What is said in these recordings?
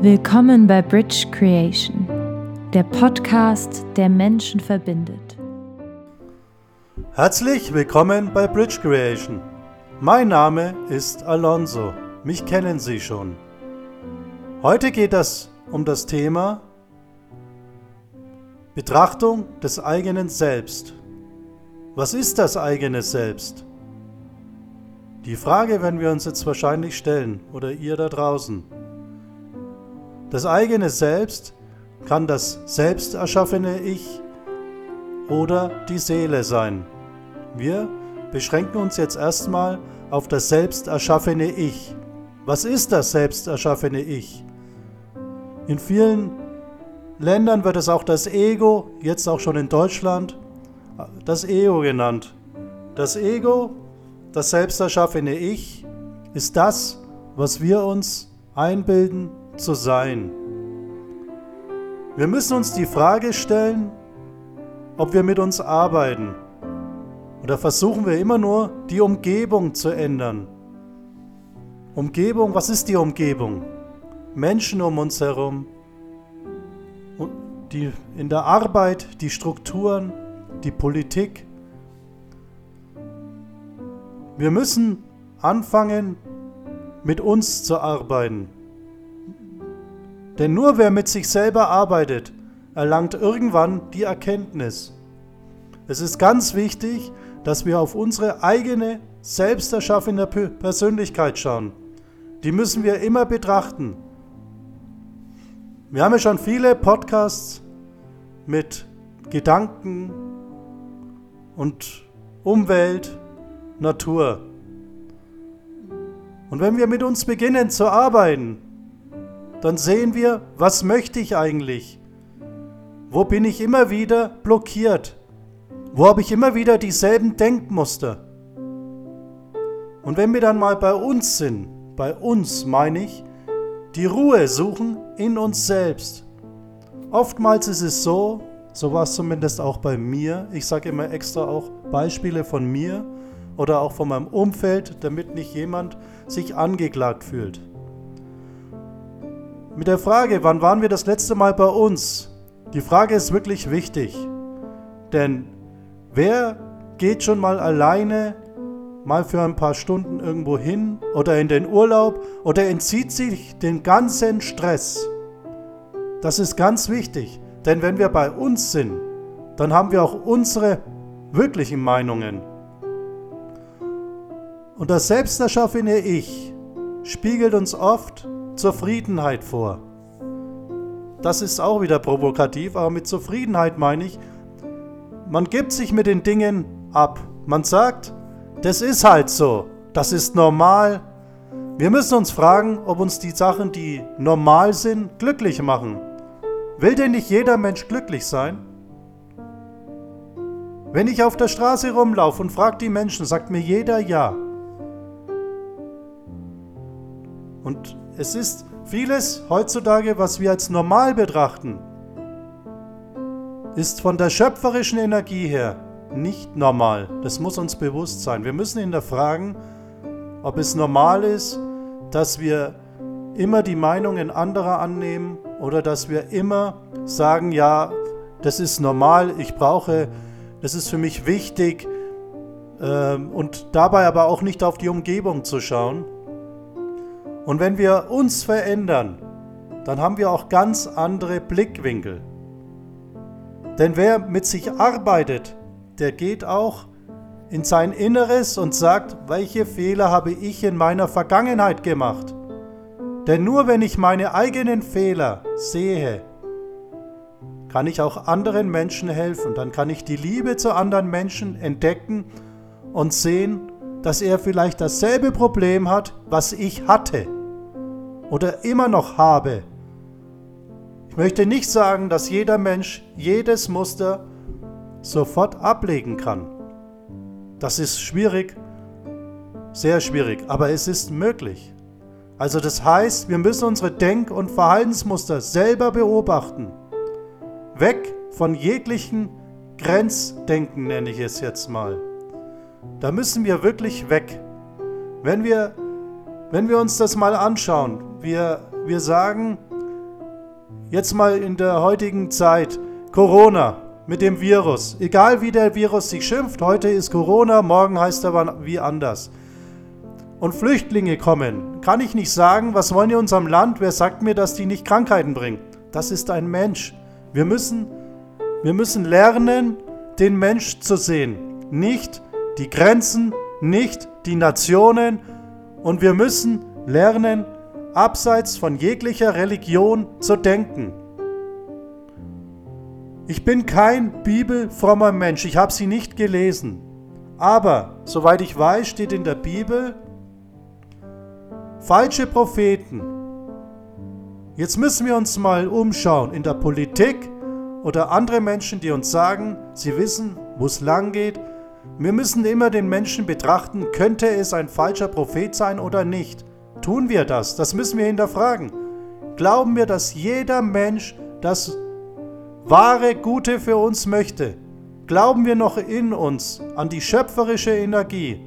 Willkommen bei Bridge Creation, der Podcast, der Menschen verbindet. Herzlich willkommen bei Bridge Creation. Mein Name ist Alonso. Mich kennen Sie schon. Heute geht es um das Thema Betrachtung des eigenen Selbst. Was ist das eigene Selbst? Die Frage werden wir uns jetzt wahrscheinlich stellen oder ihr da draußen. Das eigene Selbst kann das selbst erschaffene Ich oder die Seele sein. Wir beschränken uns jetzt erstmal auf das selbst erschaffene Ich. Was ist das selbst erschaffene Ich? In vielen Ländern wird es auch das Ego, jetzt auch schon in Deutschland, das Ego genannt. Das Ego, das selbst erschaffene Ich, ist das, was wir uns einbilden zu sein. Wir müssen uns die Frage stellen, ob wir mit uns arbeiten. Oder versuchen wir immer nur, die Umgebung zu ändern. Umgebung, was ist die Umgebung? Menschen um uns herum, die in der Arbeit, die Strukturen, die Politik. Wir müssen anfangen, mit uns zu arbeiten. Denn nur wer mit sich selber arbeitet, erlangt irgendwann die Erkenntnis. Es ist ganz wichtig, dass wir auf unsere eigene, selbst erschaffene Persönlichkeit schauen. Die müssen wir immer betrachten. Wir haben ja schon viele Podcasts mit Gedanken und Umwelt, Natur. Und wenn wir mit uns beginnen zu arbeiten, dann sehen wir, was möchte ich eigentlich? Wo bin ich immer wieder blockiert? Wo habe ich immer wieder dieselben Denkmuster? Und wenn wir dann mal bei uns sind, bei uns meine ich, die Ruhe suchen in uns selbst. Oftmals ist es so, so war es zumindest auch bei mir, ich sage immer extra auch Beispiele von mir oder auch von meinem Umfeld, damit nicht jemand sich angeklagt fühlt. Mit der Frage, wann waren wir das letzte Mal bei uns? Die Frage ist wirklich wichtig. Denn wer geht schon mal alleine mal für ein paar Stunden irgendwo hin oder in den Urlaub oder entzieht sich den ganzen Stress? Das ist ganz wichtig, denn wenn wir bei uns sind, dann haben wir auch unsere wirklichen Meinungen. Und das selbsterschaffene Ich spiegelt uns oft Zufriedenheit vor. Das ist auch wieder provokativ, aber mit Zufriedenheit meine ich, man gibt sich mit den Dingen ab. Man sagt, das ist halt so, das ist normal. Wir müssen uns fragen, ob uns die Sachen, die normal sind, glücklich machen. Will denn nicht jeder Mensch glücklich sein? Wenn ich auf der Straße rumlaufe und frage die Menschen, sagt mir jeder ja. Und es ist vieles heutzutage, was wir als normal betrachten, ist von der schöpferischen Energie her nicht normal. Das muss uns bewusst sein. Wir müssen hinterfragen, ob es normal ist, dass wir immer die Meinungen anderer annehmen oder dass wir immer sagen, ja, das ist normal, ich brauche, das ist für mich wichtig ähm, und dabei aber auch nicht auf die Umgebung zu schauen. Und wenn wir uns verändern, dann haben wir auch ganz andere Blickwinkel. Denn wer mit sich arbeitet, der geht auch in sein Inneres und sagt, welche Fehler habe ich in meiner Vergangenheit gemacht. Denn nur wenn ich meine eigenen Fehler sehe, kann ich auch anderen Menschen helfen. Dann kann ich die Liebe zu anderen Menschen entdecken und sehen, dass er vielleicht dasselbe Problem hat, was ich hatte oder immer noch habe. Ich möchte nicht sagen, dass jeder Mensch jedes Muster sofort ablegen kann. Das ist schwierig, sehr schwierig, aber es ist möglich. Also das heißt, wir müssen unsere Denk- und Verhaltensmuster selber beobachten. Weg von jeglichen Grenzdenken nenne ich es jetzt mal. Da müssen wir wirklich weg. Wenn wir, wenn wir uns das mal anschauen, wir, wir sagen, jetzt mal in der heutigen Zeit, Corona mit dem Virus, egal wie der Virus sich schimpft, heute ist Corona, morgen heißt er wie anders. Und Flüchtlinge kommen, kann ich nicht sagen, was wollen die unserem Land, wer sagt mir, dass die nicht Krankheiten bringen? Das ist ein Mensch. Wir müssen, wir müssen lernen, den Mensch zu sehen, nicht die Grenzen, nicht die Nationen und wir müssen lernen, abseits von jeglicher Religion zu denken. Ich bin kein bibelfrommer Mensch, ich habe sie nicht gelesen. Aber, soweit ich weiß, steht in der Bibel, falsche Propheten. Jetzt müssen wir uns mal umschauen in der Politik oder andere Menschen, die uns sagen, sie wissen, wo es lang geht. Wir müssen immer den Menschen betrachten, könnte es ein falscher Prophet sein oder nicht. Tun wir das? Das müssen wir hinterfragen. Glauben wir, dass jeder Mensch das wahre Gute für uns möchte? Glauben wir noch in uns an die schöpferische Energie?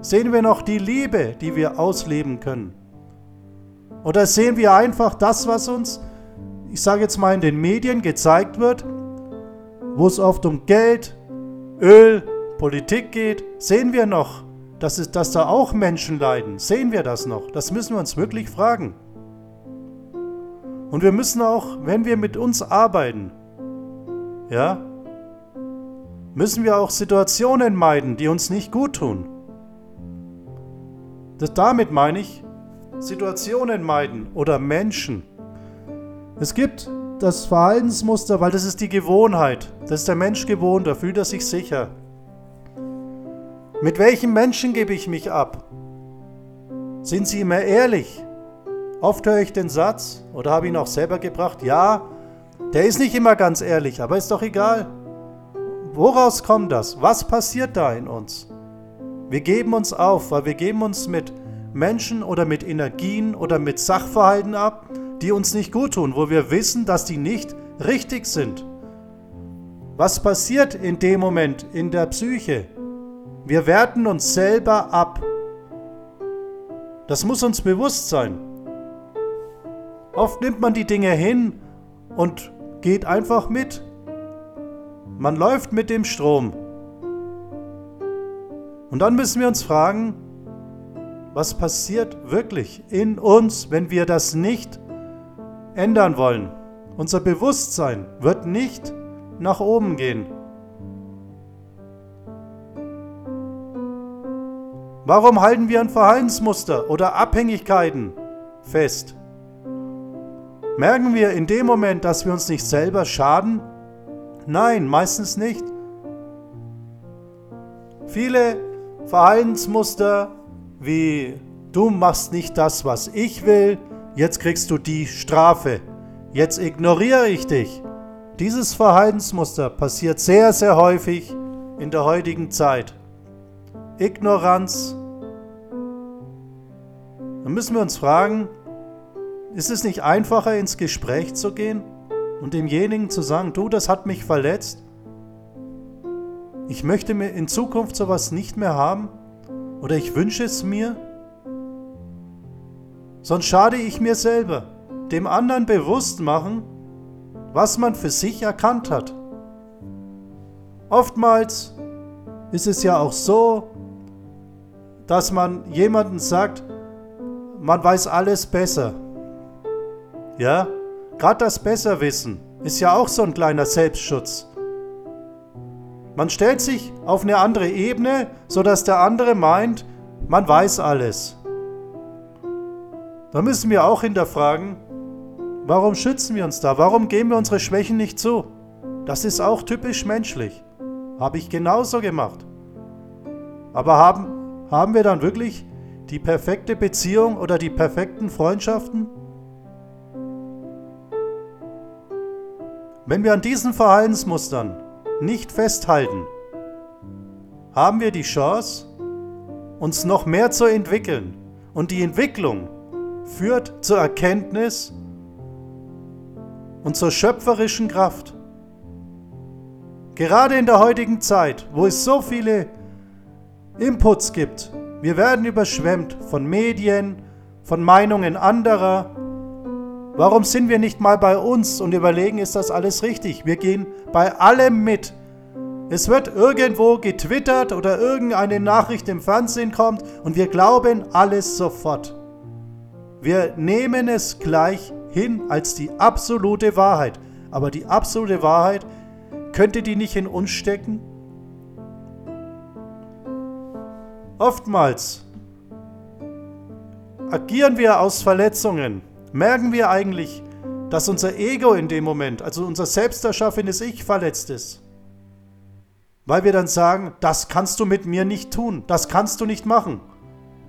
Sehen wir noch die Liebe, die wir ausleben können? Oder sehen wir einfach das, was uns, ich sage jetzt mal, in den Medien gezeigt wird, wo es oft um Geld, Öl, Politik geht? Sehen wir noch dass, es, dass da auch Menschen leiden. Sehen wir das noch? Das müssen wir uns wirklich fragen. Und wir müssen auch, wenn wir mit uns arbeiten, ja, müssen wir auch Situationen meiden, die uns nicht gut tun. Das, damit meine ich Situationen meiden oder Menschen. Es gibt das Verhaltensmuster, weil das ist die Gewohnheit. Das ist der Mensch gewohnt, da fühlt er sich sicher. Mit welchen Menschen gebe ich mich ab? Sind sie immer ehrlich? Oft höre ich den Satz, oder habe ihn auch selber gebracht, ja, der ist nicht immer ganz ehrlich, aber ist doch egal. Woraus kommt das? Was passiert da in uns? Wir geben uns auf, weil wir geben uns mit Menschen oder mit Energien oder mit Sachverhalten ab, die uns nicht gut tun, wo wir wissen, dass die nicht richtig sind. Was passiert in dem Moment in der Psyche? Wir werten uns selber ab. Das muss uns bewusst sein. Oft nimmt man die Dinge hin und geht einfach mit. Man läuft mit dem Strom. Und dann müssen wir uns fragen, was passiert wirklich in uns, wenn wir das nicht ändern wollen. Unser Bewusstsein wird nicht nach oben gehen. Warum halten wir an Verhaltensmuster oder Abhängigkeiten fest? Merken wir in dem Moment, dass wir uns nicht selber schaden? Nein, meistens nicht. Viele Verhaltensmuster wie du machst nicht das, was ich will, jetzt kriegst du die Strafe, jetzt ignoriere ich dich. Dieses Verhaltensmuster passiert sehr, sehr häufig in der heutigen Zeit. Ignoranz, dann müssen wir uns fragen, ist es nicht einfacher, ins Gespräch zu gehen und demjenigen zu sagen, du, das hat mich verletzt? Ich möchte mir in Zukunft sowas nicht mehr haben oder ich wünsche es mir? Sonst schade ich mir selber, dem anderen bewusst machen, was man für sich erkannt hat. Oftmals ist es ja auch so, dass man jemanden sagt, man weiß alles besser. Ja, gerade das Besserwissen ist ja auch so ein kleiner Selbstschutz. Man stellt sich auf eine andere Ebene, sodass der andere meint, man weiß alles. Da müssen wir auch hinterfragen, warum schützen wir uns da? Warum geben wir unsere Schwächen nicht zu? Das ist auch typisch menschlich. Habe ich genauso gemacht. Aber haben, haben wir dann wirklich die perfekte Beziehung oder die perfekten Freundschaften? Wenn wir an diesen Verhaltensmustern nicht festhalten, haben wir die Chance, uns noch mehr zu entwickeln. Und die Entwicklung führt zur Erkenntnis und zur schöpferischen Kraft. Gerade in der heutigen Zeit, wo es so viele Inputs gibt, wir werden überschwemmt von Medien, von Meinungen anderer. Warum sind wir nicht mal bei uns und überlegen, ist das alles richtig? Wir gehen bei allem mit. Es wird irgendwo getwittert oder irgendeine Nachricht im Fernsehen kommt und wir glauben alles sofort. Wir nehmen es gleich hin als die absolute Wahrheit. Aber die absolute Wahrheit, könnte die nicht in uns stecken? Oftmals agieren wir aus Verletzungen. Merken wir eigentlich, dass unser Ego in dem Moment, also unser selbsterschaffenes Ich, verletzt ist. Weil wir dann sagen, das kannst du mit mir nicht tun, das kannst du nicht machen.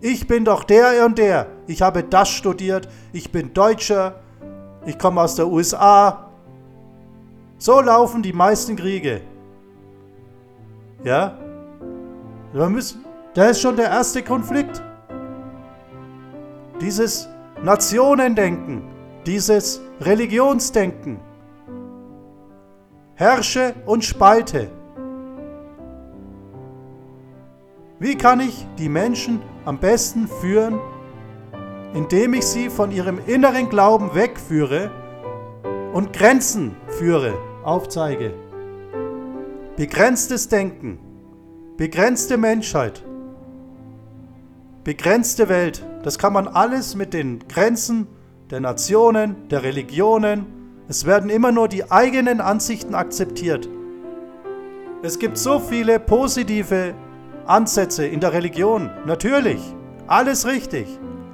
Ich bin doch der und der, ich habe das studiert, ich bin Deutscher, ich komme aus der USA. So laufen die meisten Kriege. Ja? Wir müssen, da ist schon der erste Konflikt. Dieses Nationendenken, dieses Religionsdenken. Herrsche und spalte. Wie kann ich die Menschen am besten führen, indem ich sie von ihrem inneren Glauben wegführe und Grenzen führe, aufzeige? Begrenztes Denken, begrenzte Menschheit, begrenzte Welt, das kann man alles mit den Grenzen der Nationen, der Religionen, es werden immer nur die eigenen Ansichten akzeptiert. Es gibt so viele positive Ansätze in der Religion. Natürlich, alles richtig.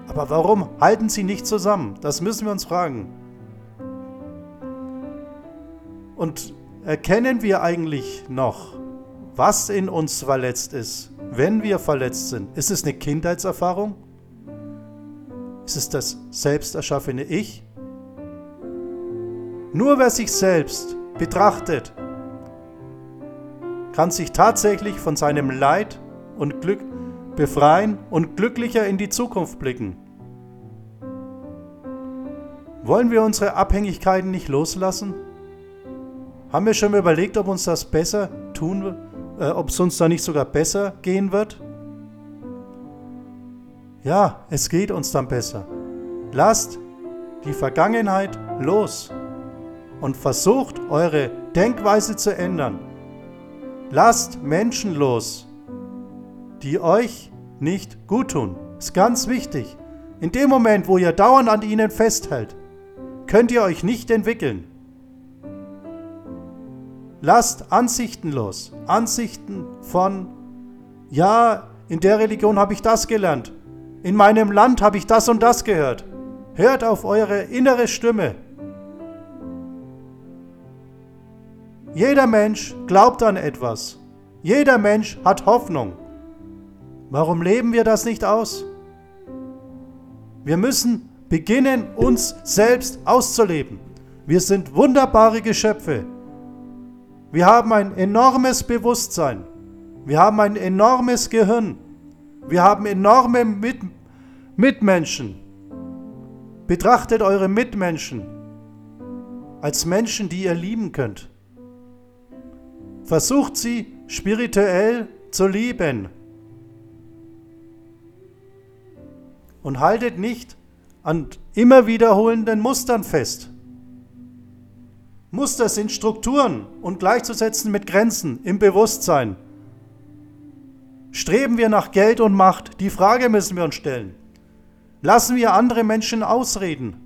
Aber warum halten sie nicht zusammen? Das müssen wir uns fragen. Und erkennen wir eigentlich noch, was in uns verletzt ist, wenn wir verletzt sind? Ist es eine Kindheitserfahrung? Ist es das selbst erschaffene Ich? Nur wer sich selbst betrachtet, kann sich tatsächlich von seinem Leid und Glück befreien und glücklicher in die Zukunft blicken. Wollen wir unsere Abhängigkeiten nicht loslassen? Haben wir schon überlegt, ob uns das besser tun, äh, ob es uns da nicht sogar besser gehen wird? Ja, es geht uns dann besser. Lasst die Vergangenheit los und versucht eure Denkweise zu ändern. Lasst Menschen los, die euch nicht gut tun. Ist ganz wichtig. In dem Moment, wo ihr dauernd an ihnen festhält, könnt ihr euch nicht entwickeln. Lasst Ansichten los. Ansichten von, ja, in der Religion habe ich das gelernt. In meinem Land habe ich das und das gehört. Hört auf eure innere Stimme. Jeder Mensch glaubt an etwas. Jeder Mensch hat Hoffnung. Warum leben wir das nicht aus? Wir müssen beginnen, uns selbst auszuleben. Wir sind wunderbare Geschöpfe. Wir haben ein enormes Bewusstsein. Wir haben ein enormes Gehirn. Wir haben enorme Mit Mitmenschen. Betrachtet eure Mitmenschen als Menschen, die ihr lieben könnt. Versucht sie spirituell zu lieben. Und haltet nicht an immer wiederholenden Mustern fest. Muster sind Strukturen und gleichzusetzen mit Grenzen im Bewusstsein. Streben wir nach Geld und Macht? Die Frage müssen wir uns stellen. Lassen wir andere Menschen ausreden?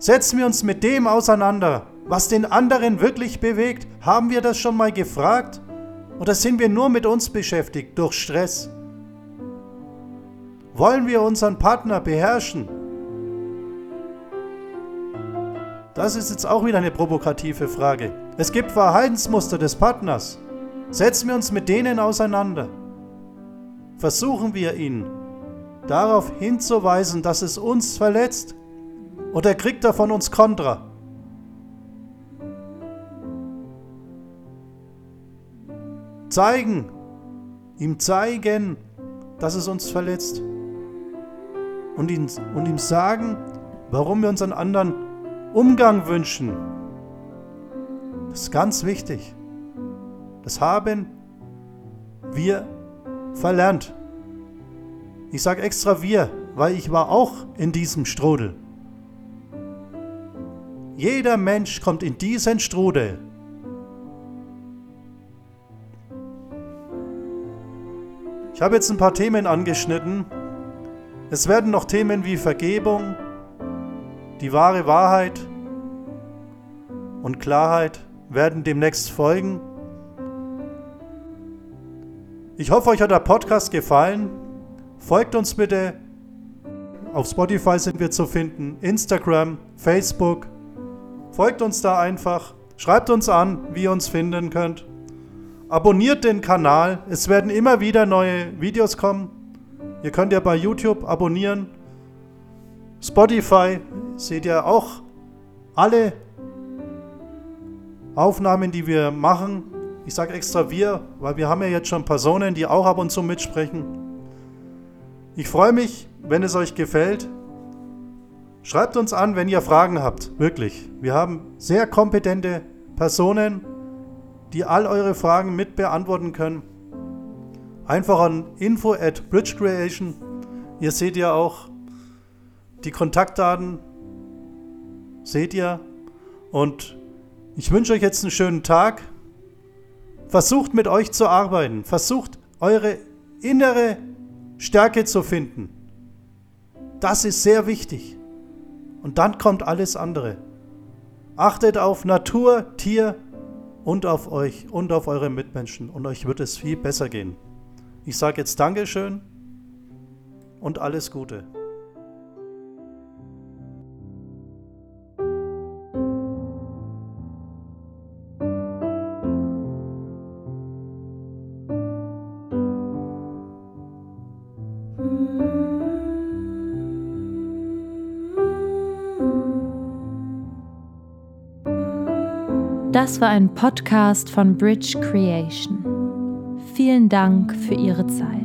Setzen wir uns mit dem auseinander, was den anderen wirklich bewegt? Haben wir das schon mal gefragt? Oder sind wir nur mit uns beschäftigt durch Stress? Wollen wir unseren Partner beherrschen? Das ist jetzt auch wieder eine provokative Frage. Es gibt Verhaltensmuster des Partners. Setzen wir uns mit denen auseinander. Versuchen wir ihn darauf hinzuweisen, dass es uns verletzt. Oder kriegt er von uns Kontra? zeigen, ihm zeigen, dass es uns verletzt. Und, ihn, und ihm sagen, warum wir uns einen anderen Umgang wünschen. Das ist ganz wichtig. Das haben wir verlernt. Ich sage extra wir, weil ich war auch in diesem Strudel. Jeder Mensch kommt in diesen Strudel. Ich habe jetzt ein paar Themen angeschnitten. Es werden noch Themen wie Vergebung, die wahre Wahrheit und Klarheit werden demnächst folgen. Ich hoffe, euch hat der Podcast gefallen. Folgt uns bitte. Auf Spotify sind wir zu finden, Instagram, Facebook. Folgt uns da einfach. Schreibt uns an, wie ihr uns finden könnt. Abonniert den Kanal. Es werden immer wieder neue Videos kommen. Ihr könnt ja bei YouTube abonnieren. Spotify seht ihr auch alle Aufnahmen, die wir machen. Ich sage extra wir, weil wir haben ja jetzt schon Personen, die auch ab und zu mitsprechen. Ich freue mich, wenn es euch gefällt. Schreibt uns an, wenn ihr Fragen habt. Wirklich. Wir haben sehr kompetente Personen, die all eure Fragen mit beantworten können. Einfach an info at bridgecreation. Ihr seht ja auch die Kontaktdaten. Seht ihr. Und ich wünsche euch jetzt einen schönen Tag. Versucht mit euch zu arbeiten. Versucht eure innere Stärke zu finden. Das ist sehr wichtig. Und dann kommt alles andere. Achtet auf Natur, Tier und auf euch und auf eure Mitmenschen und euch wird es viel besser gehen. Ich sage jetzt Dankeschön und alles Gute. Das war ein Podcast von Bridge Creation. Vielen Dank für Ihre Zeit.